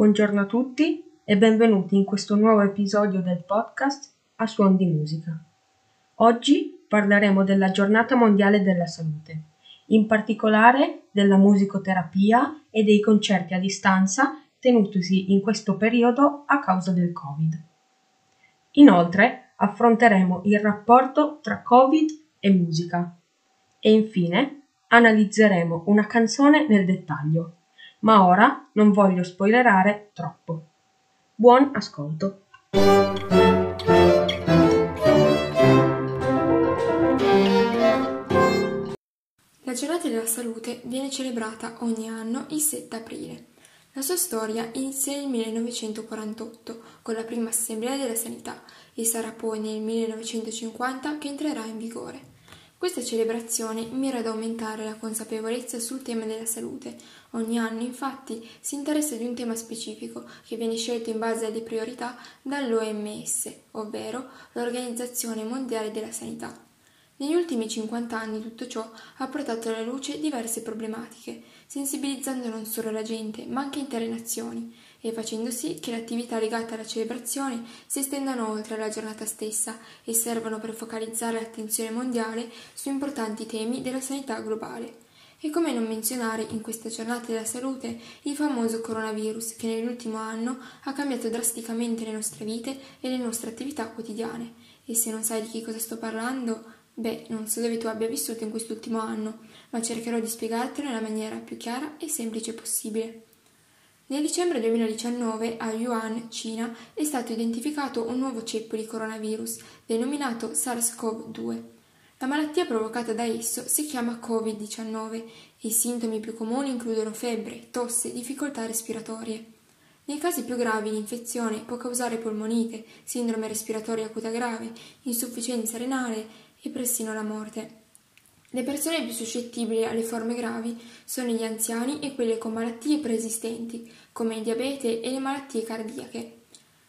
Buongiorno a tutti e benvenuti in questo nuovo episodio del podcast A Suon di Musica. Oggi parleremo della Giornata Mondiale della Salute, in particolare della musicoterapia e dei concerti a distanza tenutosi in questo periodo a causa del Covid. Inoltre affronteremo il rapporto tra Covid e musica e infine analizzeremo una canzone nel dettaglio ma ora non voglio spoilerare troppo. Buon ascolto. La giornata della salute viene celebrata ogni anno il 7 aprile. La sua storia inizia nel 1948 con la prima Assemblea della Sanità e sarà poi nel 1950 che entrerà in vigore. Questa celebrazione mira ad aumentare la consapevolezza sul tema della salute. Ogni anno, infatti, si interessa di un tema specifico che viene scelto in base alle priorità dall'OMS, ovvero l'Organizzazione Mondiale della Sanità. Negli ultimi 50 anni tutto ciò ha portato alla luce diverse problematiche, sensibilizzando non solo la gente, ma anche intere nazioni e facendo sì che le attività legate alla celebrazione si estendano oltre la giornata stessa e servano per focalizzare l'attenzione mondiale su importanti temi della sanità globale. E come non menzionare in questa giornata della salute il famoso coronavirus che nell'ultimo anno ha cambiato drasticamente le nostre vite e le nostre attività quotidiane. E se non sai di che cosa sto parlando, beh, non so dove tu abbia vissuto in quest'ultimo anno, ma cercherò di spiegartelo nella maniera più chiara e semplice possibile. Nel dicembre 2019 a Yuan, Cina, è stato identificato un nuovo ceppo di coronavirus denominato SARS-CoV-2. La malattia provocata da esso si chiama Covid-19 e i sintomi più comuni includono febbre, tosse, difficoltà respiratorie. Nei casi più gravi l'infezione può causare polmonite, sindrome respiratoria acuta grave, insufficienza renale e persino la morte. Le persone più suscettibili alle forme gravi sono gli anziani e quelle con malattie preesistenti, come il diabete e le malattie cardiache.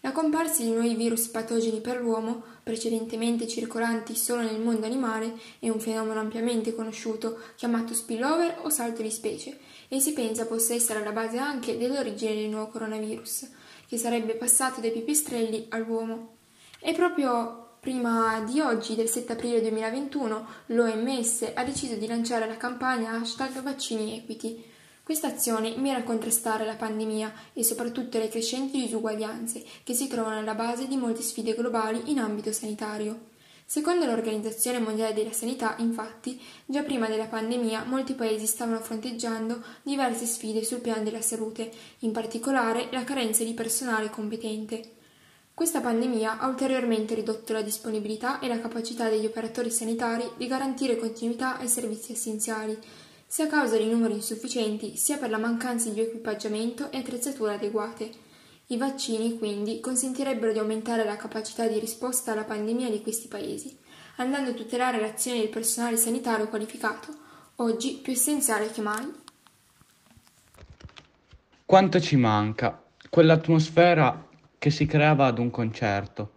La comparsa di nuovi virus patogeni per l'uomo, precedentemente circolanti solo nel mondo animale, è un fenomeno ampiamente conosciuto, chiamato spillover o salto di specie, e si pensa possa essere alla base anche dell'origine del nuovo coronavirus, che sarebbe passato dai pipistrelli all'uomo. È proprio Prima di oggi, del 7 aprile 2021, l'OMS ha deciso di lanciare la campagna hashtag vaccini equity. Questa azione mira a contrastare la pandemia e soprattutto le crescenti disuguaglianze che si trovano alla base di molte sfide globali in ambito sanitario. Secondo l'Organizzazione Mondiale della Sanità, infatti, già prima della pandemia molti paesi stavano fronteggiando diverse sfide sul piano della salute, in particolare la carenza di personale competente. Questa pandemia ha ulteriormente ridotto la disponibilità e la capacità degli operatori sanitari di garantire continuità ai servizi essenziali, sia a causa di numeri insufficienti, sia per la mancanza di equipaggiamento e attrezzature adeguate. I vaccini, quindi, consentirebbero di aumentare la capacità di risposta alla pandemia di questi paesi, andando a tutelare l'azione del personale sanitario qualificato, oggi più essenziale che mai. Quanto ci manca quell'atmosfera che si creava ad un concerto.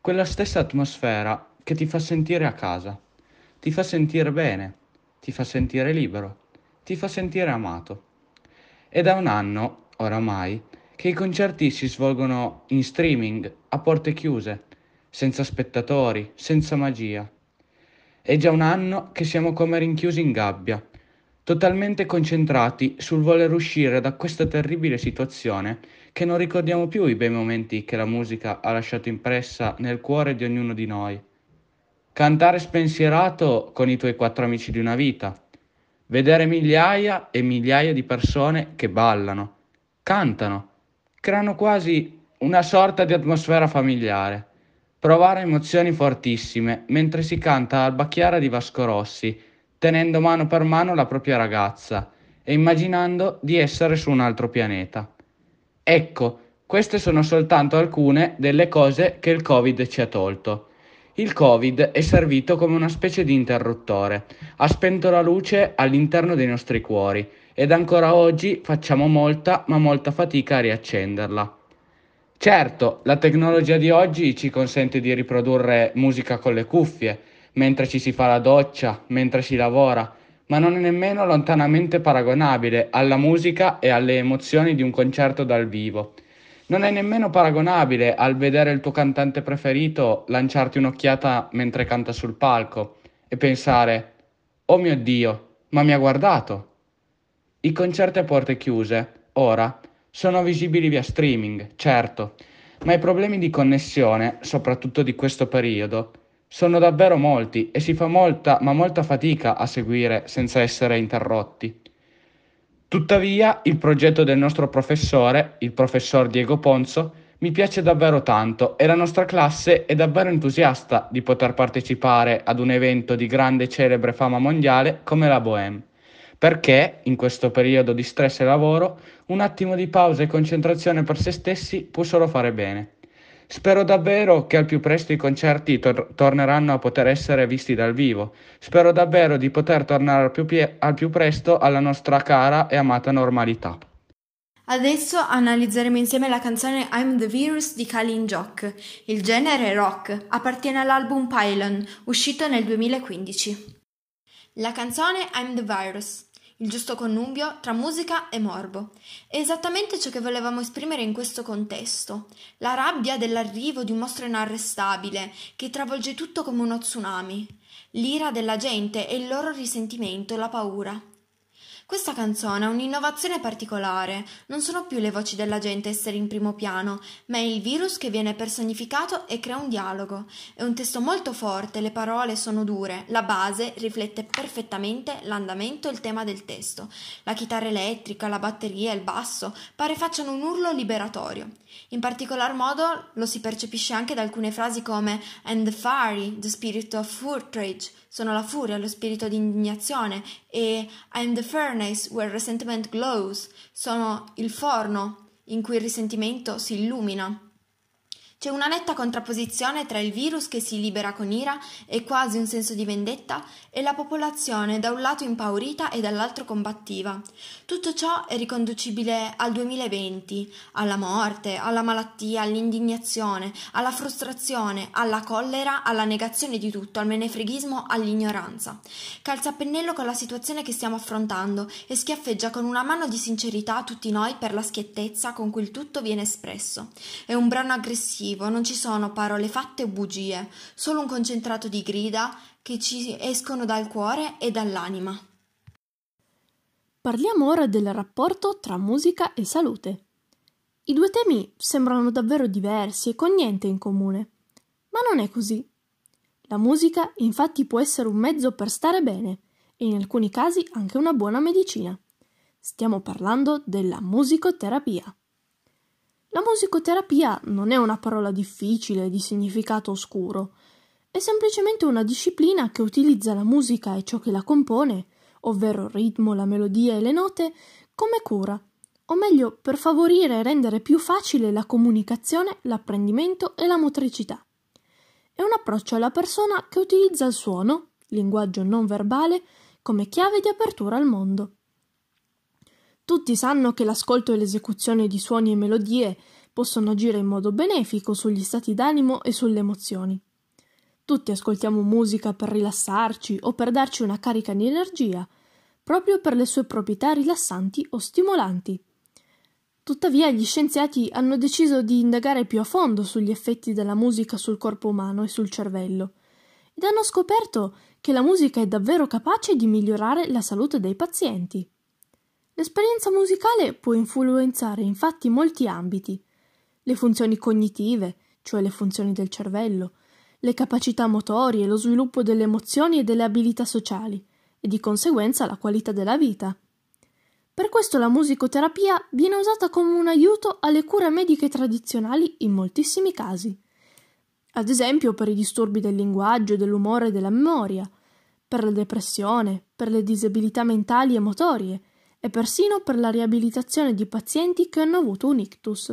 Quella stessa atmosfera che ti fa sentire a casa, ti fa sentire bene, ti fa sentire libero, ti fa sentire amato. È da un anno, oramai, che i concerti si svolgono in streaming, a porte chiuse, senza spettatori, senza magia. È già un anno che siamo come rinchiusi in gabbia, totalmente concentrati sul voler uscire da questa terribile situazione che non ricordiamo più i bei momenti che la musica ha lasciato impressa nel cuore di ognuno di noi. Cantare spensierato con i tuoi quattro amici di una vita, vedere migliaia e migliaia di persone che ballano, cantano, creano quasi una sorta di atmosfera familiare, provare emozioni fortissime mentre si canta Alba Chiara di Vasco Rossi, tenendo mano per mano la propria ragazza e immaginando di essere su un altro pianeta. Ecco, queste sono soltanto alcune delle cose che il Covid ci ha tolto. Il Covid è servito come una specie di interruttore, ha spento la luce all'interno dei nostri cuori ed ancora oggi facciamo molta ma molta fatica a riaccenderla. Certo, la tecnologia di oggi ci consente di riprodurre musica con le cuffie, mentre ci si fa la doccia, mentre si lavora, ma non è nemmeno lontanamente paragonabile alla musica e alle emozioni di un concerto dal vivo. Non è nemmeno paragonabile al vedere il tuo cantante preferito lanciarti un'occhiata mentre canta sul palco e pensare Oh mio Dio, ma mi ha guardato. I concerti a porte chiuse, ora, sono visibili via streaming, certo, ma i problemi di connessione, soprattutto di questo periodo, sono davvero molti e si fa molta, ma molta fatica a seguire senza essere interrotti. Tuttavia, il progetto del nostro professore, il professor Diego Ponzo, mi piace davvero tanto e la nostra classe è davvero entusiasta di poter partecipare ad un evento di grande celebre fama mondiale come la Bohème. Perché, in questo periodo di stress e lavoro, un attimo di pausa e concentrazione per se stessi può solo fare bene. Spero davvero che al più presto i concerti tor- torneranno a poter essere visti dal vivo. Spero davvero di poter tornare al più, pie- al più presto alla nostra cara e amata normalità. Adesso analizzeremo insieme la canzone I'm the Virus di Kalin Jock. Il genere rock, appartiene all'album Pylon, uscito nel 2015. La canzone I'm the Virus il giusto connubio tra musica e morbo. È esattamente ciò che volevamo esprimere in questo contesto, la rabbia dell'arrivo di un mostro inarrestabile che travolge tutto come uno tsunami, l'ira della gente e il loro risentimento, la paura. Questa canzone ha un'innovazione particolare, non sono più le voci della gente a essere in primo piano, ma è il virus che viene personificato e crea un dialogo. È un testo molto forte, le parole sono dure, la base riflette perfettamente l'andamento e il tema del testo. La chitarra elettrica, la batteria il basso pare facciano un urlo liberatorio. In particolar modo lo si percepisce anche da alcune frasi come And the fiery, the spirit of outrage, sono la furia, lo spirito di indignazione e I'm the furnace where resentment glows, sono il forno in cui il risentimento si illumina. C'è una netta contrapposizione tra il virus che si libera con ira e quasi un senso di vendetta e la popolazione da un lato impaurita e dall'altro combattiva. Tutto ciò è riconducibile al 2020, alla morte, alla malattia, all'indignazione, alla frustrazione, alla collera, alla negazione di tutto, al menefreghismo, all'ignoranza. Calza a pennello con la situazione che stiamo affrontando e schiaffeggia con una mano di sincerità tutti noi per la schiettezza con cui il tutto viene espresso. È un brano aggressivo positivo, non ci sono parole fatte o bugie, solo un concentrato di grida che ci escono dal cuore e dall'anima. Parliamo ora del rapporto tra musica e salute. I due temi sembrano davvero diversi e con niente in comune, ma non è così. La musica infatti può essere un mezzo per stare bene e in alcuni casi anche una buona medicina. Stiamo parlando della musicoterapia. La musicoterapia non è una parola difficile di significato oscuro, è semplicemente una disciplina che utilizza la musica e ciò che la compone, ovvero il ritmo, la melodia e le note, come cura, o meglio per favorire e rendere più facile la comunicazione, l'apprendimento e la motricità. È un approccio alla persona che utilizza il suono, linguaggio non verbale, come chiave di apertura al mondo. Tutti sanno che l'ascolto e l'esecuzione di suoni e melodie possono agire in modo benefico sugli stati d'animo e sulle emozioni. Tutti ascoltiamo musica per rilassarci o per darci una carica di energia, proprio per le sue proprietà rilassanti o stimolanti. Tuttavia gli scienziati hanno deciso di indagare più a fondo sugli effetti della musica sul corpo umano e sul cervello, ed hanno scoperto che la musica è davvero capace di migliorare la salute dei pazienti. L'esperienza musicale può influenzare infatti molti ambiti. Le funzioni cognitive, cioè le funzioni del cervello, le capacità motorie, lo sviluppo delle emozioni e delle abilità sociali, e di conseguenza la qualità della vita. Per questo la musicoterapia viene usata come un aiuto alle cure mediche tradizionali in moltissimi casi. Ad esempio per i disturbi del linguaggio, dell'umore e della memoria, per la depressione, per le disabilità mentali e motorie, e persino per la riabilitazione di pazienti che hanno avuto un ictus.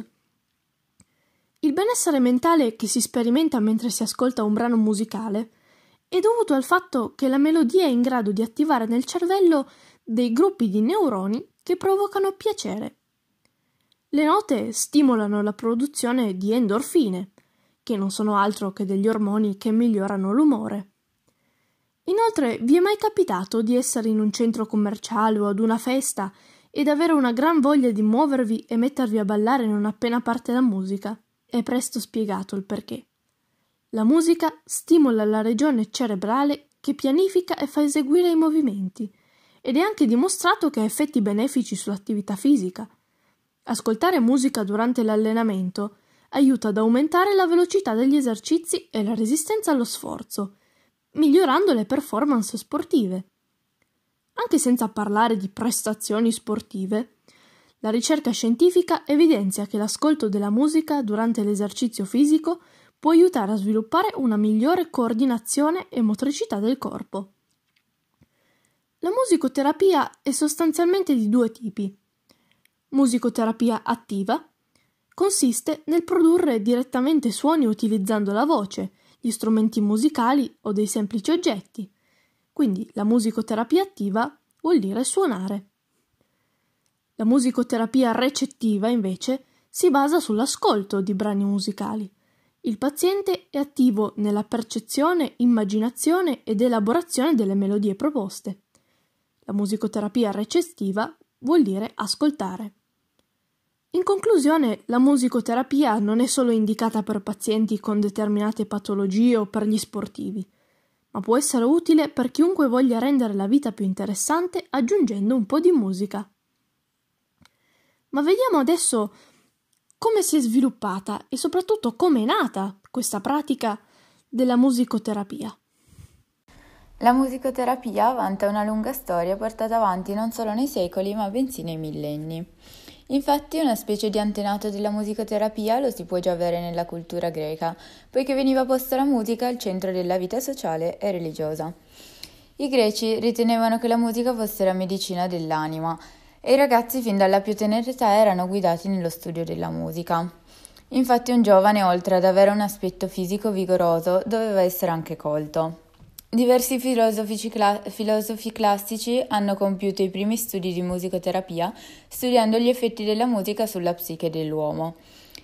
Il benessere mentale che si sperimenta mentre si ascolta un brano musicale è dovuto al fatto che la melodia è in grado di attivare nel cervello dei gruppi di neuroni che provocano piacere. Le note stimolano la produzione di endorfine, che non sono altro che degli ormoni che migliorano l'umore. Inoltre, vi è mai capitato di essere in un centro commerciale o ad una festa ed avere una gran voglia di muovervi e mettervi a ballare non appena parte la musica? È presto spiegato il perché. La musica stimola la regione cerebrale che pianifica e fa eseguire i movimenti ed è anche dimostrato che ha effetti benefici sull'attività fisica. Ascoltare musica durante l'allenamento aiuta ad aumentare la velocità degli esercizi e la resistenza allo sforzo, migliorando le performance sportive. Anche senza parlare di prestazioni sportive, la ricerca scientifica evidenzia che l'ascolto della musica durante l'esercizio fisico può aiutare a sviluppare una migliore coordinazione e motricità del corpo. La musicoterapia è sostanzialmente di due tipi. Musicoterapia attiva consiste nel produrre direttamente suoni utilizzando la voce, gli strumenti musicali o dei semplici oggetti. Quindi la musicoterapia attiva vuol dire suonare. La musicoterapia recettiva, invece, si basa sull'ascolto di brani musicali. Il paziente è attivo nella percezione, immaginazione ed elaborazione delle melodie proposte. La musicoterapia recettiva vuol dire ascoltare. In conclusione, la musicoterapia non è solo indicata per pazienti con determinate patologie o per gli sportivi, ma può essere utile per chiunque voglia rendere la vita più interessante aggiungendo un po' di musica. Ma vediamo adesso come si è sviluppata e soprattutto come è nata questa pratica della musicoterapia. La musicoterapia vanta una lunga storia portata avanti non solo nei secoli ma bensì nei millenni. Infatti una specie di antenato della musicoterapia lo si può già avere nella cultura greca, poiché veniva posta la musica al centro della vita sociale e religiosa. I greci ritenevano che la musica fosse la medicina dell'anima e i ragazzi fin dalla più tenera età erano guidati nello studio della musica. Infatti un giovane, oltre ad avere un aspetto fisico vigoroso, doveva essere anche colto. Diversi filosofi, cla- filosofi, classici hanno compiuto i primi studi di musicoterapia studiando gli effetti della musica sulla psiche dell'uomo.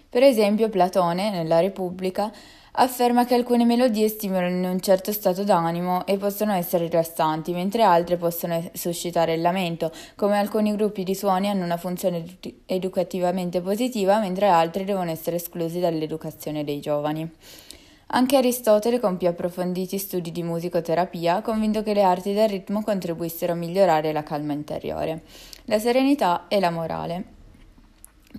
Per esempio Platone, nella Repubblica, afferma che alcune melodie stimolano un certo stato d'animo e possono essere rilassanti, mentre altre possono suscitare il lamento, come alcuni gruppi di suoni hanno una funzione educativamente positiva, mentre altri devono essere esclusi dall'educazione dei giovani. Anche Aristotele compì approfonditi studi di musicoterapia, convinto che le arti del ritmo contribuissero a migliorare la calma interiore, la serenità e la morale.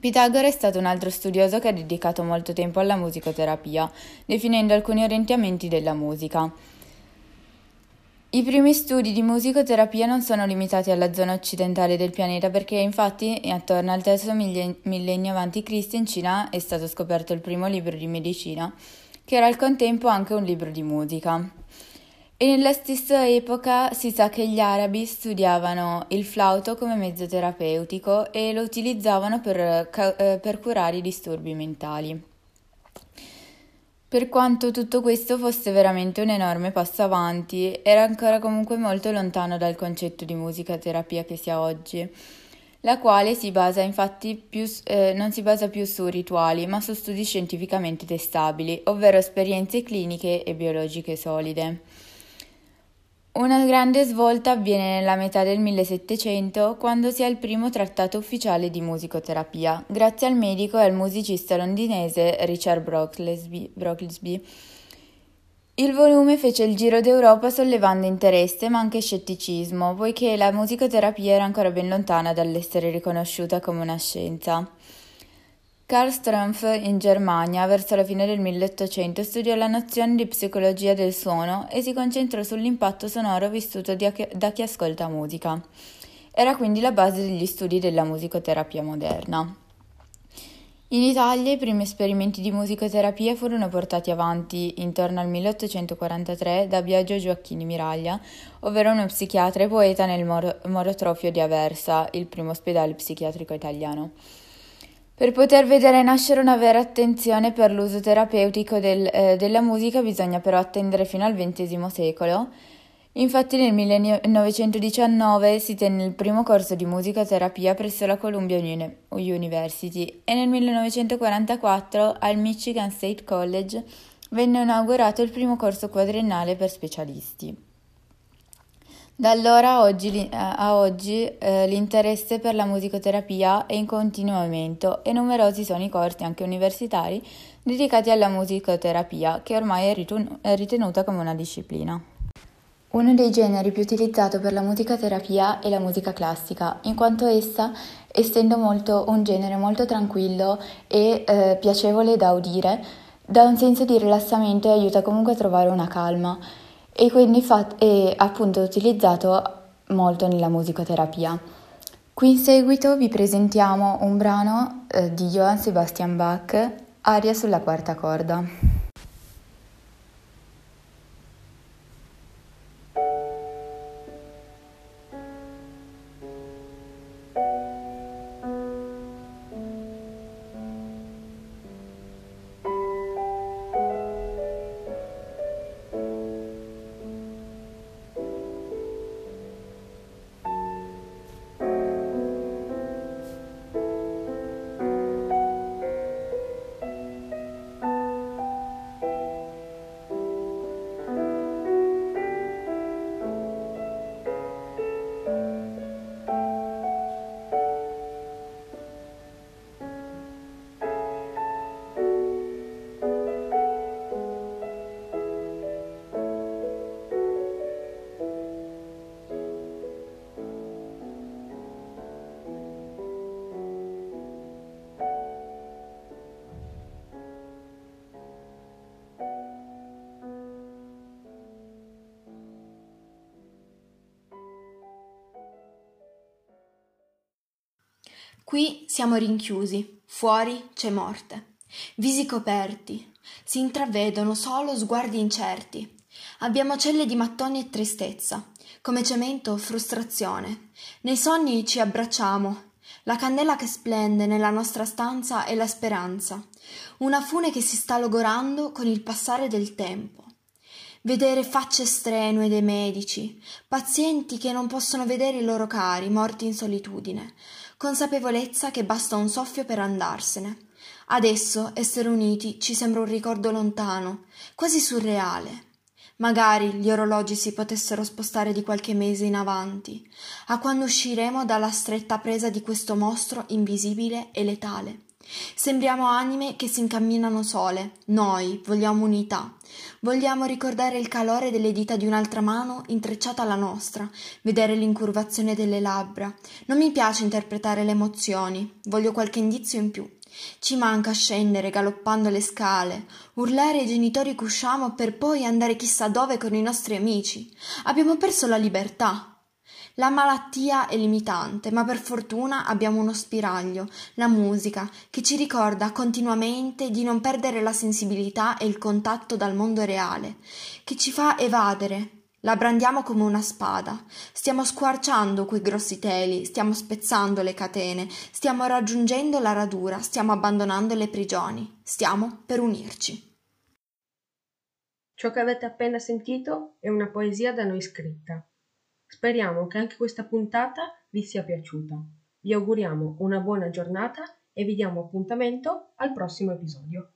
Pitagora è stato un altro studioso che ha dedicato molto tempo alla musicoterapia, definendo alcuni orientamenti della musica. I primi studi di musicoterapia non sono limitati alla zona occidentale del pianeta perché infatti attorno al terzo millennio a.C. in Cina è stato scoperto il primo libro di medicina che era al contempo anche un libro di musica. E nella stessa epoca si sa che gli arabi studiavano il flauto come mezzo terapeutico e lo utilizzavano per, eh, per curare i disturbi mentali. Per quanto tutto questo fosse veramente un enorme passo avanti, era ancora comunque molto lontano dal concetto di musica terapia che si ha oggi la quale si basa infatti più, eh, non si basa più su rituali, ma su studi scientificamente testabili, ovvero esperienze cliniche e biologiche solide. Una grande svolta avviene nella metà del 1700 quando si ha il primo trattato ufficiale di musicoterapia, grazie al medico e al musicista londinese Richard Brocklesby, Brocklesby il volume fece il giro d'Europa sollevando interesse ma anche scetticismo, poiché la musicoterapia era ancora ben lontana dall'essere riconosciuta come una scienza. Karl Strumpf in Germania, verso la fine del 1800, studiò la nozione di psicologia del suono e si concentrò sull'impatto sonoro vissuto da chi ascolta musica. Era quindi la base degli studi della musicoterapia moderna. In Italia i primi esperimenti di musicoterapia furono portati avanti intorno al 1843 da Biagio Gioacchini Miraglia, ovvero uno psichiatra e poeta nel Mor- Morotrofio di Aversa, il primo ospedale psichiatrico italiano. Per poter vedere nascere una vera attenzione per l'uso terapeutico del, eh, della musica bisogna però attendere fino al XX secolo Infatti nel 1919 si tenne il primo corso di musicoterapia presso la Columbia University e nel 1944 al Michigan State College venne inaugurato il primo corso quadriennale per specialisti. Da allora a oggi, a oggi eh, l'interesse per la musicoterapia è in continuo aumento e numerosi sono i corsi anche universitari dedicati alla musicoterapia che ormai è, è ritenuta come una disciplina. Uno dei generi più utilizzato per la musicoterapia è la musica classica, in quanto essa, essendo molto, un genere molto tranquillo e eh, piacevole da udire, dà un senso di rilassamento e aiuta comunque a trovare una calma e quindi fa- è appunto utilizzato molto nella musicoterapia. Qui in seguito vi presentiamo un brano eh, di Johann Sebastian Bach, Aria sulla quarta corda. Qui siamo rinchiusi, fuori c'è morte. Visi coperti, si intravedono solo sguardi incerti. Abbiamo celle di mattoni e tristezza, come cemento frustrazione. Nei sogni ci abbracciamo. La candela che splende nella nostra stanza è la speranza, una fune che si sta logorando con il passare del tempo. Vedere facce strenue dei medici, pazienti che non possono vedere i loro cari morti in solitudine, consapevolezza che basta un soffio per andarsene. Adesso essere uniti ci sembra un ricordo lontano, quasi surreale. Magari gli orologi si potessero spostare di qualche mese in avanti, a quando usciremo dalla stretta presa di questo mostro invisibile e letale. Sembriamo anime che si incamminano sole. Noi vogliamo unità. Vogliamo ricordare il calore delle dita di un'altra mano intrecciata alla nostra, vedere l'incurvazione delle labbra. Non mi piace interpretare le emozioni, voglio qualche indizio in più. Ci manca scendere galoppando le scale, urlare ai genitori che usciamo per poi andare chissà dove con i nostri amici. Abbiamo perso la libertà. La malattia è limitante, ma per fortuna abbiamo uno spiraglio, la musica, che ci ricorda continuamente di non perdere la sensibilità e il contatto dal mondo reale, che ci fa evadere. La brandiamo come una spada. Stiamo squarciando quei grossi teli, stiamo spezzando le catene, stiamo raggiungendo la radura, stiamo abbandonando le prigioni, stiamo per unirci. Ciò che avete appena sentito è una poesia da noi scritta. Speriamo che anche questa puntata vi sia piaciuta. Vi auguriamo una buona giornata e vi diamo appuntamento al prossimo episodio.